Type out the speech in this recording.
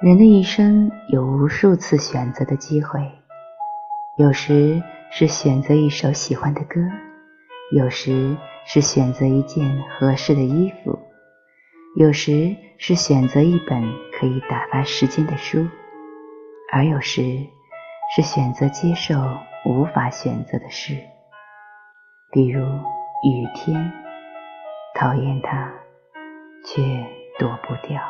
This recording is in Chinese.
人的一生有无数次选择的机会，有时是选择一首喜欢的歌，有时是选择一件合适的衣服，有时是选择一本可以打发时间的书，而有时是选择接受无法选择的事，比如雨天，讨厌它，却躲不掉。